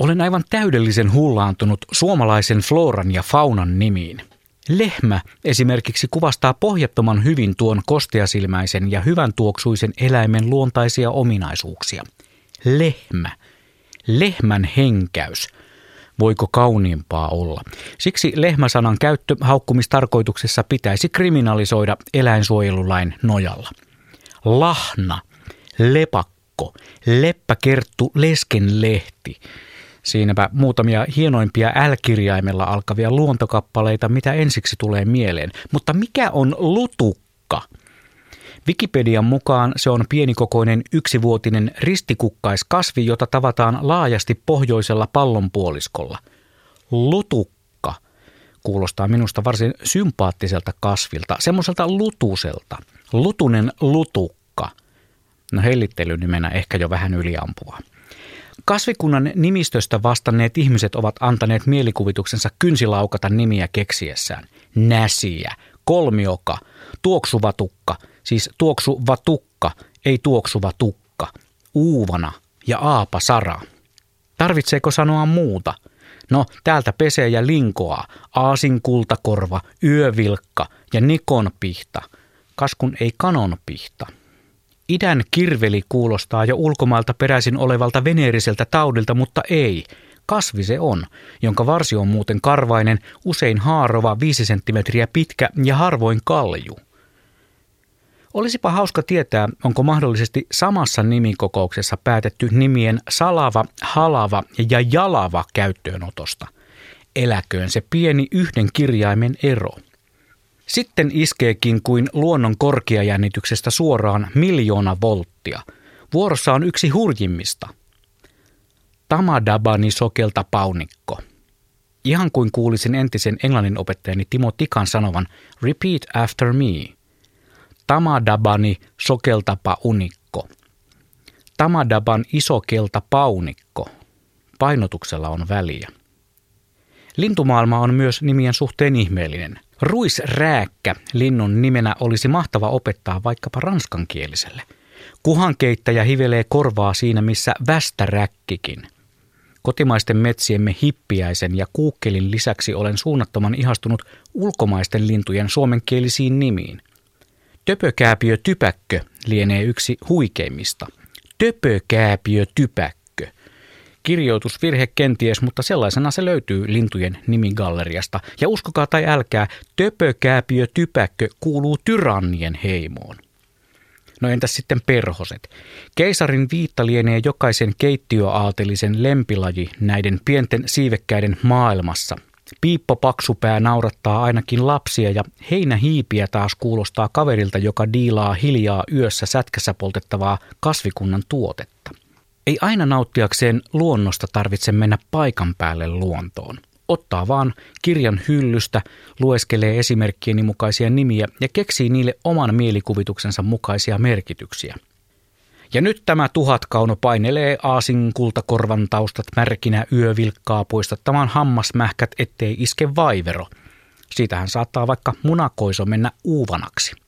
Olen aivan täydellisen hullaantunut suomalaisen floran ja faunan nimiin. Lehmä esimerkiksi kuvastaa pohjattoman hyvin tuon kosteasilmäisen ja hyvän tuoksuisen eläimen luontaisia ominaisuuksia. Lehmä. Lehmän henkäys. Voiko kauniimpaa olla? Siksi lehmäsanan käyttö haukkumistarkoituksessa pitäisi kriminalisoida eläinsuojelulain nojalla. Lahna, lepakko, leppäkerttu, leskenlehti – Siinäpä muutamia hienoimpia L-kirjaimella alkavia luontokappaleita, mitä ensiksi tulee mieleen. Mutta mikä on lutukka? Wikipedian mukaan se on pienikokoinen yksivuotinen ristikukkaiskasvi, jota tavataan laajasti pohjoisella pallonpuoliskolla. Lutukka kuulostaa minusta varsin sympaattiselta kasvilta, semmoiselta lutuselta. Lutunen lutukka. No hellittelynimenä ehkä jo vähän yliampua. Kasvikunnan nimistöstä vastanneet ihmiset ovat antaneet mielikuvituksensa kynsilaukata nimiä keksiessään. Näsiä, kolmioka, tuoksuva tukka, siis tuoksuva tukka, ei tuoksuva tukka, uuvana ja aapa sara. Tarvitseeko sanoa muuta? No, täältä pesee ja linkoaa, aasin kultakorva, yövilkka ja nikonpihta. Kaskun ei kanonpihta. Idän kirveli kuulostaa jo ulkomailta peräisin olevalta veneeriseltä taudilta, mutta ei. Kasvi se on, jonka varsi on muuten karvainen, usein haarova, viisi senttimetriä pitkä ja harvoin kalju. Olisipa hauska tietää, onko mahdollisesti samassa nimikokouksessa päätetty nimien salava, halava ja jalava käyttöönotosta. Eläköön se pieni yhden kirjaimen ero. Sitten iskeekin kuin luonnon korkeajännityksestä suoraan miljoona volttia. Vuorossa on yksi hurjimmista. Tamadabani sokelta paunikko. Ihan kuin kuulisin entisen englannin opettajani Timo Tikan sanovan Repeat after me. Tamadabani sokeltapa unikko. Tamadaban isokelta paunikko. Painotuksella on väliä. Lintumaailma on myös nimien suhteen ihmeellinen – Ruisrääkkä linnun nimenä olisi mahtava opettaa vaikkapa ranskankieliselle. Kuhankeittäjä hivelee korvaa siinä, missä västäräkkikin. Kotimaisten metsiemme hippiäisen ja kuukkelin lisäksi olen suunnattoman ihastunut ulkomaisten lintujen suomenkielisiin nimiin. Töpökääpiö typäkkö lienee yksi huikeimmista. Töpökääpiö typäkkö. Kirjoitusvirhe kenties, mutta sellaisena se löytyy lintujen nimigalleriasta. Ja uskokaa tai älkää, töpökääpiö typäkkö kuuluu tyrannien heimoon. No entäs sitten perhoset? Keisarin viitta lienee jokaisen keittiöaatelisen lempilaji näiden pienten siivekkäiden maailmassa. Piippo paksupää naurattaa ainakin lapsia ja heinähiipiä taas kuulostaa kaverilta, joka diilaa hiljaa yössä sätkässä poltettavaa kasvikunnan tuotetta. Ei aina nauttiakseen luonnosta tarvitse mennä paikan päälle luontoon. Ottaa vaan kirjan hyllystä, lueskelee esimerkkieni mukaisia nimiä ja keksii niille oman mielikuvituksensa mukaisia merkityksiä. Ja nyt tämä tuhatkauno painelee aasin kultakorvan taustat märkinä yövilkkaa poistattamaan hammasmähkät, ettei iske vaivero. Siitähän saattaa vaikka munakoiso mennä uuvanaksi.